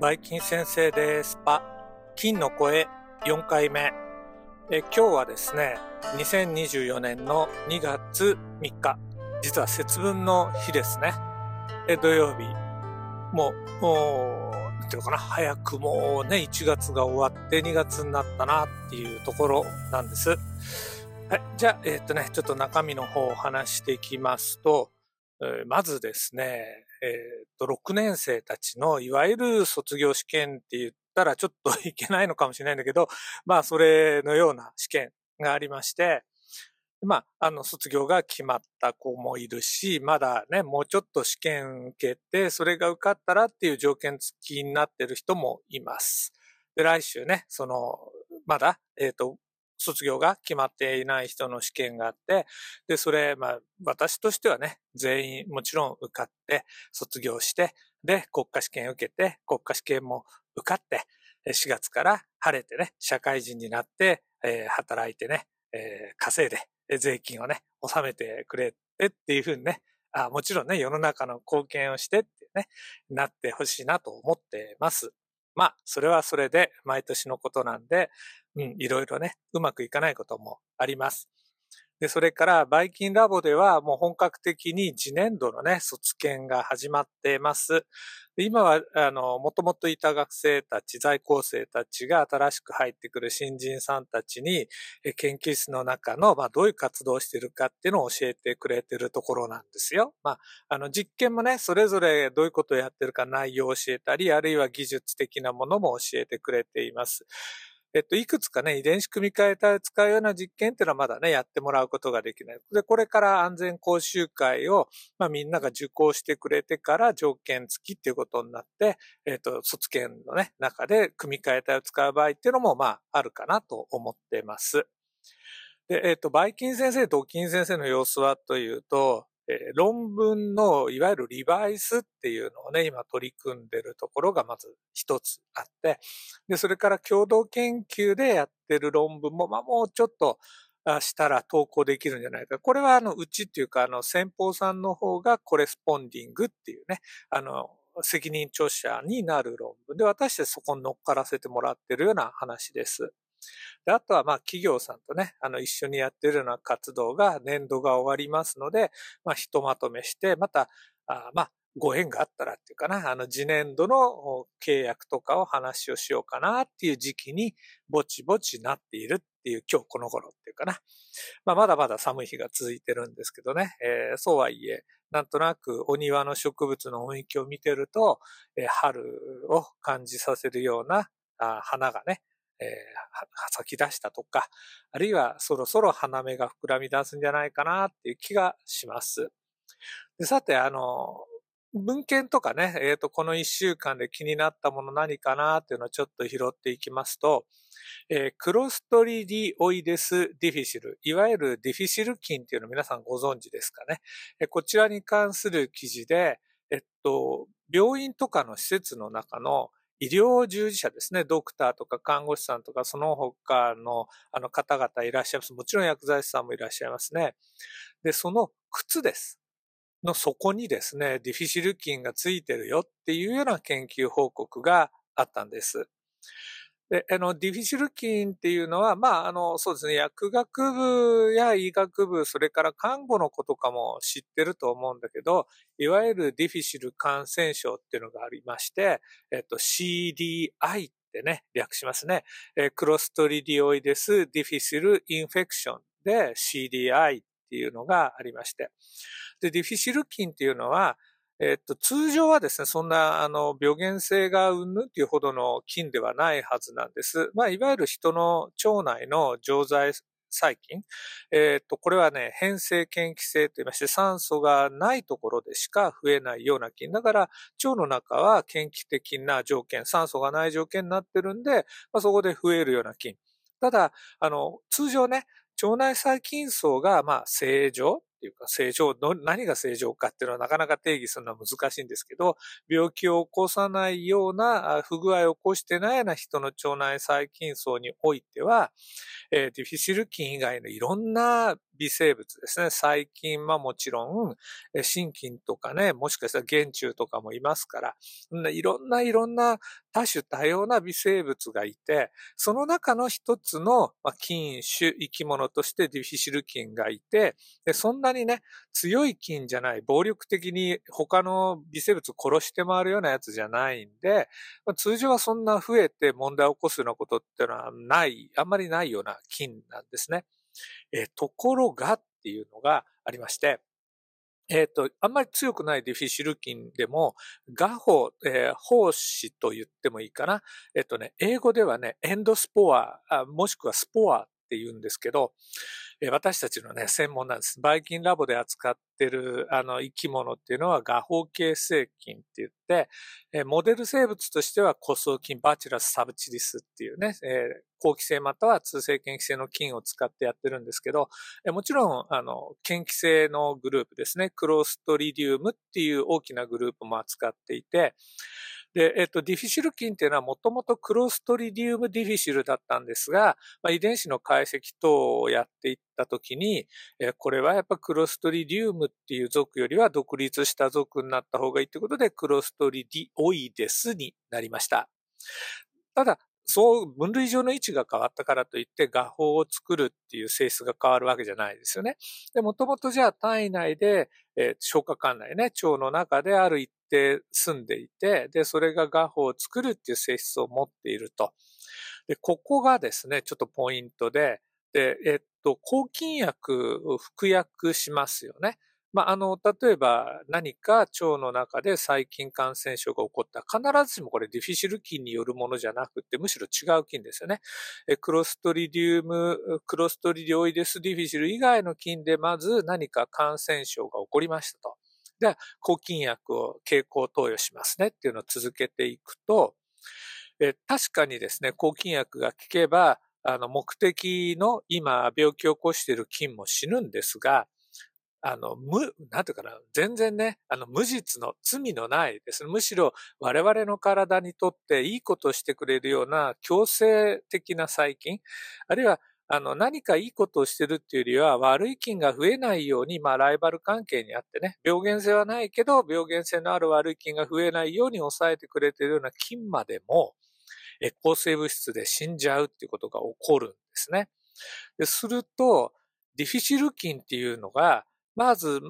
バイキン先生です。パ、金の声4回目。え今日はですね、2024年の2月3日。実は節分の日ですね。え土曜日。もう、もう、なんていうのかな、早くもうね、1月が終わって2月になったなっていうところなんです。はい。じゃあ、えっ、とね、ちょっと中身の方を話していきますと、まずですね、えっ、と、6年生たちのいわゆる卒業試験って言ったらちょっと いけないのかもしれないんだけど、まあ、それのような試験がありまして、まあ、あの、卒業が決まった子もいるし、まだね、もうちょっと試験受けて、それが受かったらっていう条件付きになってる人もいます。で、来週ね、その、まだ、えっ、ー、と、卒業が決まっていない人の試験があって、で、それ、まあ、私としてはね、全員もちろん受かって、卒業して、で、国家試験受けて、国家試験も受かって、4月から晴れてね、社会人になって、えー、働いてね、えー、稼いで、税金をね、納めてくれてっていうふうにね、あもちろんね、世の中の貢献をしてってね、なってほしいなと思ってます。まあ、それはそれで毎年のことなんで、うん、いろいろね、うまくいかないこともあります。で、それから、バイキンラボではもう本格的に次年度のね、卒検が始まっています。今は、あの、もともといた学生たち、在校生たちが新しく入ってくる新人さんたちに、研究室の中の、まあ、どういう活動をしているかっていうのを教えてくれてるところなんですよ。まあ、あの、実験もね、それぞれどういうことをやってるか内容を教えたり、あるいは技術的なものも教えてくれています。えっと、いくつかね、遺伝子組み換えたを使うような実験っていうのはまだね、やってもらうことができない。で、これから安全講習会を、まあみんなが受講してくれてから条件付きっていうことになって、えっと、卒検のね、中で組み換え体を使う場合っていうのもまああるかなと思ってます。で、えっと、バイキン先生、ドキン先生の様子はというと、え、論文のいわゆるリバイスっていうのをね、今取り組んでるところがまず一つあって、で、それから共同研究でやってる論文も、まあもうちょっとしたら投稿できるんじゃないか。これはあの、うちっていうか、あの、先方さんの方がコレスポンディングっていうね、あの、責任著者になる論文で、私でそこに乗っからせてもらってるような話です。であとは、まあ、企業さんとね、あの、一緒にやってるような活動が年度が終わりますので、まあ、ひとまとめして、また、あまあ、ご縁があったらっていうかな、あの、次年度の契約とかを話をしようかなっていう時期に、ぼちぼちなっているっていう今日この頃っていうかな。まあ、まだまだ寒い日が続いてるんですけどね、えー、そうはいえ、なんとなくお庭の植物の雰囲気を見てると、えー、春を感じさせるようなあ花がね、えー、咲き出したとか、あるいはそろそろ花芽が膨らみ出すんじゃないかなっていう気がします。でさて、あの、文献とかね、えっ、ー、と、この一週間で気になったもの何かなっていうのをちょっと拾っていきますと、えー、クロストリディオイデスディフィシル、いわゆるディフィシル菌っていうのを皆さんご存知ですかね。えー、こちらに関する記事で、えっと、病院とかの施設の中の医療従事者ですね、ドクターとか看護師さんとか、その他のあの方々いらっしゃいます。もちろん薬剤師さんもいらっしゃいますね。で、その靴です。の底にですね、ディフィシル菌がついてるよっていうような研究報告があったんです。で、あの、ディフィシル菌っていうのは、まあ、あの、そうですね、薬学部や医学部、それから看護の子とかも知ってると思うんだけど、いわゆるディフィシル感染症っていうのがありまして、えっと、CDI ってね、略しますね。え Clostridioides difficile infection で CDI っていうのがありまして。で、ディフィシル菌っていうのは、えっと、通常はですね、そんな、あの、病原性がうんぬっていうほどの菌ではないはずなんです。まあ、いわゆる人の腸内の常在細菌。えっと、これはね、変性嫌気性と言いまして、酸素がないところでしか増えないような菌。だから、腸の中は嫌気的な条件、酸素がない条件になってるんで、まあ、そこで増えるような菌。ただ、あの、通常ね、腸内細菌層が、まあ、正常。っていうか、正常の、何が正常かっていうのはなかなか定義するのは難しいんですけど、病気を起こさないような、不具合を起こしてないような人の腸内細菌層においては、えー、ディフィシル菌以外のいろんな微生物ですね。細菌はもちろん、心菌とかね、もしかしたら原虫とかもいますから、いろんないろんな多種多様な微生物がいて、その中の一つの菌種、生き物としてディフィシル菌がいて、そんなにね、強い菌じゃない、暴力的に他の微生物を殺して回るようなやつじゃないんで、通常はそんな増えて問題を起こすようなことっていうのはない、あんまりないような菌なんですね。えところがっていうのがありまして、えっ、ー、と、あんまり強くないディフィシル菌でも、ガホ、えー、胞子と言ってもいいかな。えっ、ー、とね、英語ではね、エンドスポア、もしくはスポアって言うんですけど、私たちのね、専門なんです。バイキンラボで扱ってるあの生き物っていうのは画法形成菌って言って、モデル生物としてはコソ菌バチラスサブチリスっていうね、え後期性または通性嫌気性の菌を使ってやってるんですけど、もちろん、あの、嫌気性のグループですね、クロストリディウムっていう大きなグループも扱っていて、で、えっと、ディフィシル菌っていうのはもともとクロストリディウムディフィシルだったんですが、まあ、遺伝子の解析等をやっていったときに、えこれはやっぱクロストリディウムっていう属よりは独立した属になった方がいいということで、クロストリディオイデスになりました。ただ、そう、分類上の位置が変わったからといって画法を作るっていう性質が変わるわけじゃないですよね。で、もともとじゃあ体内で、えー、消化管内ね、腸の中である一定住んでいて、で、それが画法を作るっていう性質を持っていると。で、ここがですね、ちょっとポイントで、で、えっと、抗菌薬を服薬しますよね。まあ、あの、例えば何か腸の中で細菌感染症が起こった必ずしもこれディフィシル菌によるものじゃなくて、むしろ違う菌ですよね。クロストリディウム、クロストリデオイデスディフィシル以外の菌でまず何か感染症が起こりましたと。で、抗菌薬を経口投与しますねっていうのを続けていくと、え確かにですね、抗菌薬が効けば、あの、目的の今病気を起こしている菌も死ぬんですが、あの、無、なんていうかな、全然ね、あの、無実の、罪のないですね。むしろ我々の体にとっていいことをしてくれるような強制的な細菌、あるいは、あの、何かいいことをしてるっていうよりは、悪い菌が増えないように、まあ、ライバル関係にあってね、病原性はないけど、病原性のある悪い菌が増えないように抑えてくれているような菌までも、え抗生物質で死んじゃうっていうことが起こるんですね。ですると、ディフィシル菌っていうのが、まず、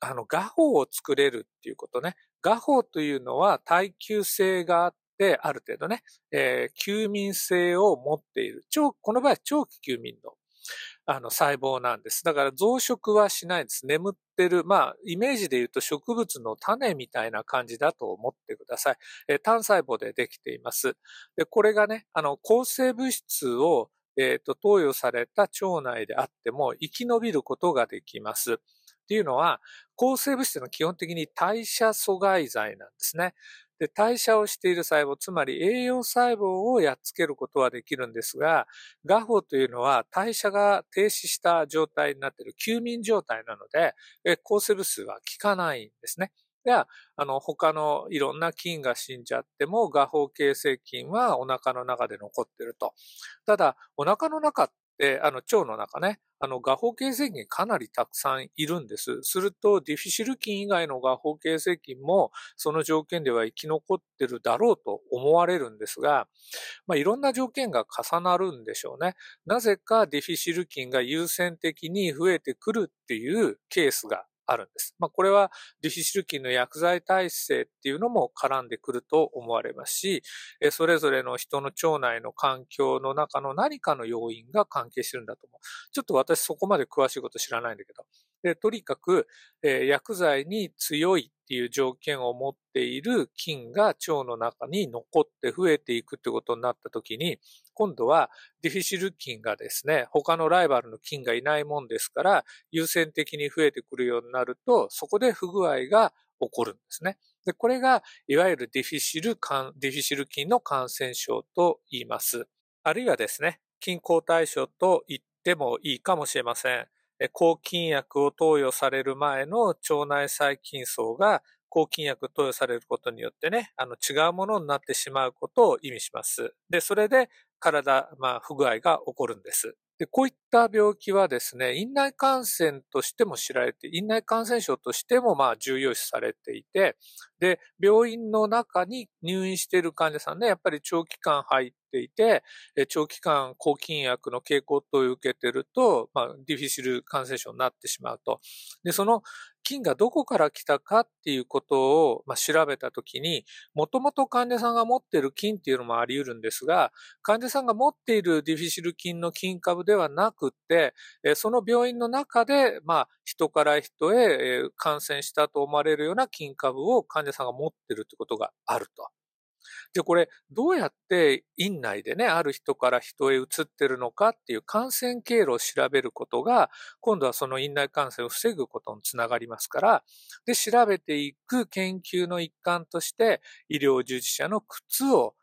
あの、画法を作れるっていうことね。画法というのは耐久性があって、ある程度ね、えー、休眠性を持っている。超、この場合は長期休眠の、あの、細胞なんです。だから増殖はしないです。眠ってる。まあ、イメージで言うと植物の種みたいな感じだと思ってください。えー、単細胞でできています。で、これがね、あの、抗生物質をえっ、ー、と、投与された腸内であっても生き延びることができます。っていうのは、抗生物質の基本的に代謝阻害剤なんですね。で、代謝をしている細胞、つまり栄養細胞をやっつけることはできるんですが、ガホというのは代謝が停止した状態になっている休眠状態なので、抗生物質は効かないんですね。が、あの、他のいろんな菌が死んじゃっても、画法形成菌はお腹の中で残ってると。ただ、お腹の中っで、あの、腸の中ね、あの、画法形成菌かなりたくさんいるんです。すると、ディフィシル菌以外の画法形成菌も、その条件では生き残ってるだろうと思われるんですが、まあ、いろんな条件が重なるんでしょうね。なぜかディフィシル菌が優先的に増えてくるっていうケースがあるんです。まあ、これはデュヒシル菌の薬剤耐性っていうのも絡んでくると思われますし、それぞれの人の腸内の環境の中の何かの要因が関係してるんだと思う。ちょっと私そこまで詳しいこと知らないんだけど。でとにかく、えー、薬剤に強いっていう条件を持っている菌が腸の中に残って増えていくってことになった時に、今度はディフィシル菌がですね、他のライバルの菌がいないもんですから、優先的に増えてくるようになると、そこで不具合が起こるんですね。で、これが、いわゆるディフィシルディフィシル菌の感染症と言います。あるいはですね、菌交代症と言ってもいいかもしれません。抗菌薬を投与される前の腸内細菌叢が抗菌薬投与されることによってね、あの違うものになってしまうことを意味します。で、それで体、まあ不具合が起こるんです。で、こういった病気はですね、院内感染としても知られて、院内感染症としてもまあ重要視されていて、で、病院の中に入院している患者さんね、やっぱり長期間入っていて、長期間抗菌薬の経口投与を受けてると、まあ、ディフィシル感染症になってしまうと。で、その菌がどこから来たかっていうことを、まあ、調べたときに、もともと患者さんが持っている菌っていうのもあり得るんですが、患者さんが持っているディフィシル菌の菌株ではなくて、その病院の中で、まあ、人から人へ感染したと思われるような菌株を患者さんが持っているということがあると。で、これ、どうやって院内でね、ある人から人へ移ってるのかっていう感染経路を調べることが、今度はその院内感染を防ぐことにつながりますから、で、調べていく研究の一環として、医療従事者の靴を、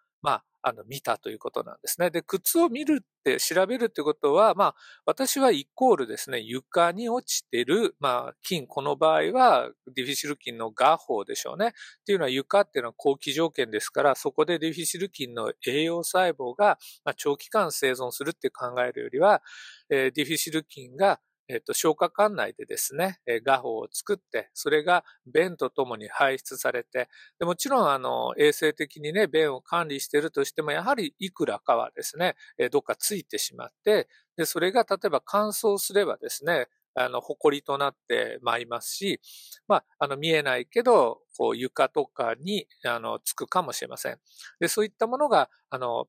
あ、の、見たということなんですね。で、靴を見るって、調べるってことは、まあ、私はイコールですね、床に落ちてる、まあ、菌、この場合は、ディフィシル菌の芽胞でしょうね。っていうのは床っていうのは好気条件ですから、そこでディフィシル菌の栄養細胞が、まあ、長期間生存するって考えるよりは、えー、ディフィシル菌がえっと、消化管内でですね、画法を作って、それが便とともに排出されて、でもちろん、あの、衛生的にね、便を管理しているとしても、やはりいくらかはですね、どっかついてしまって、で、それが例えば乾燥すればですね、あの、埃となってまいりますし、まあ、あの、見えないけど、こう、床とかに、あの、つくかもしれません。で、そういったものが、あの、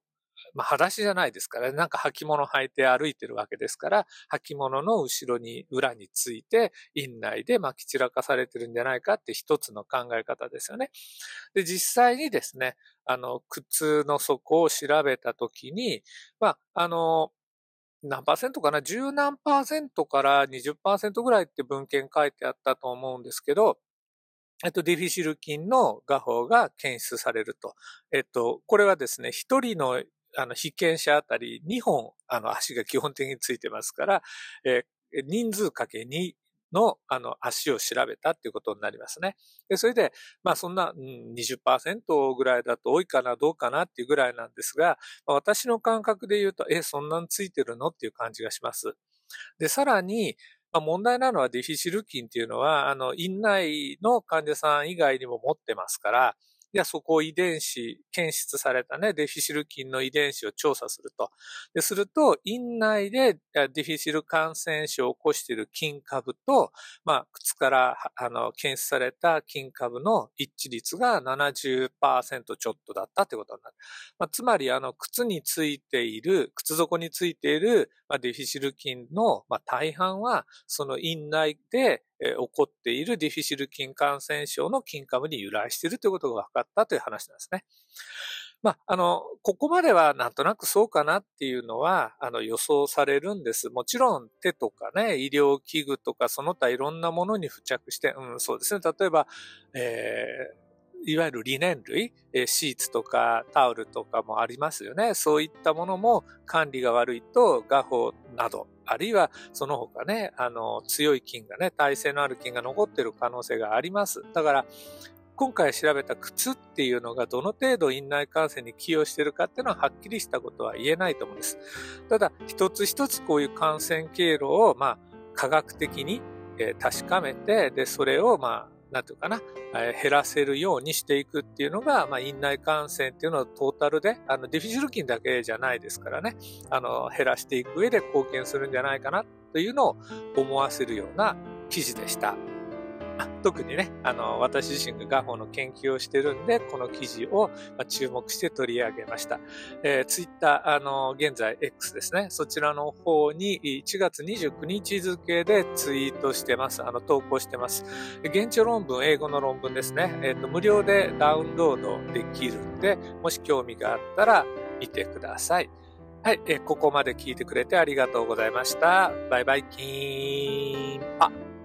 まあ、裸足じゃないですから、ね、なんか履物履いて歩いてるわけですから、履物の後ろに、裏について、院内でまき散らかされてるんじゃないかって一つの考え方ですよね。で、実際にですね、あの、靴の底を調べたときに、まあ、あの、何パーセントかな？十何パーセントから20%ぐらいって文献書いてあったと思うんですけど、えっと、ディフィシル菌の画法が検出されると。えっと、これはですね、一人のあの、被験者あたり2本、あの、足が基本的についてますから、えー、人数かけ2の、あの、足を調べたっていうことになりますね。で、それで、まあ、そんな、ん、20%ぐらいだと多いかな、どうかなっていうぐらいなんですが、まあ、私の感覚で言うと、え、そんなんついてるのっていう感じがします。で、さらに、まあ、問題なのはディフィシル菌っていうのは、あの、院内の患者さん以外にも持ってますから、や、そこを遺伝子、検出されたね、デフィシル菌の遺伝子を調査すると。で、すると、院内でデフィシル感染症を起こしている菌株と、まあ、靴から、あの、検出された菌株の一致率が70%ちょっとだったってことになる。まあ、つまり、あの、靴についている、靴底についている、まあ、デフィシル菌の、まあ、大半は、その院内でえ起こっているディフィシル菌感染症の菌株に由来しているということが分かったという話なんですね。まあ、あの、ここまではなんとなくそうかなっていうのは、あの、予想されるんです。もちろん手とかね、医療器具とかその他いろんなものに付着して、うん、そうですね。例えば、えーいわゆるリネン類、シーツとかタオルとかもありますよね。そういったものも管理が悪いと、画法など、あるいはその他ね、あの、強い菌がね、耐性のある菌が残ってる可能性があります。だから、今回調べた靴っていうのがどの程度院内感染に寄与してるかっていうのははっきりしたことは言えないと思うんです。ただ、一つ一つこういう感染経路を、まあ、科学的にえ確かめて、で、それを、まあ、なんていうかな、えー、減らせるようにしていくっていうのが、まあ、院内感染っていうのはトータルで、あの、ディフィジル菌だけじゃないですからね、あの、減らしていく上で貢献するんじゃないかなというのを思わせるような記事でした。特にね、あの、私自身がガホの研究をしてるんで、この記事を注目して取り上げました。えー、ツイッター、あの、現在 X ですね。そちらの方に1月29日付でツイートしてます。あの、投稿してます。現地論文、英語の論文ですね。えっ、ー、と、無料でダウンロードできるんで、もし興味があったら見てください。はい、えー、ここまで聞いてくれてありがとうございました。バイバイキーンパ。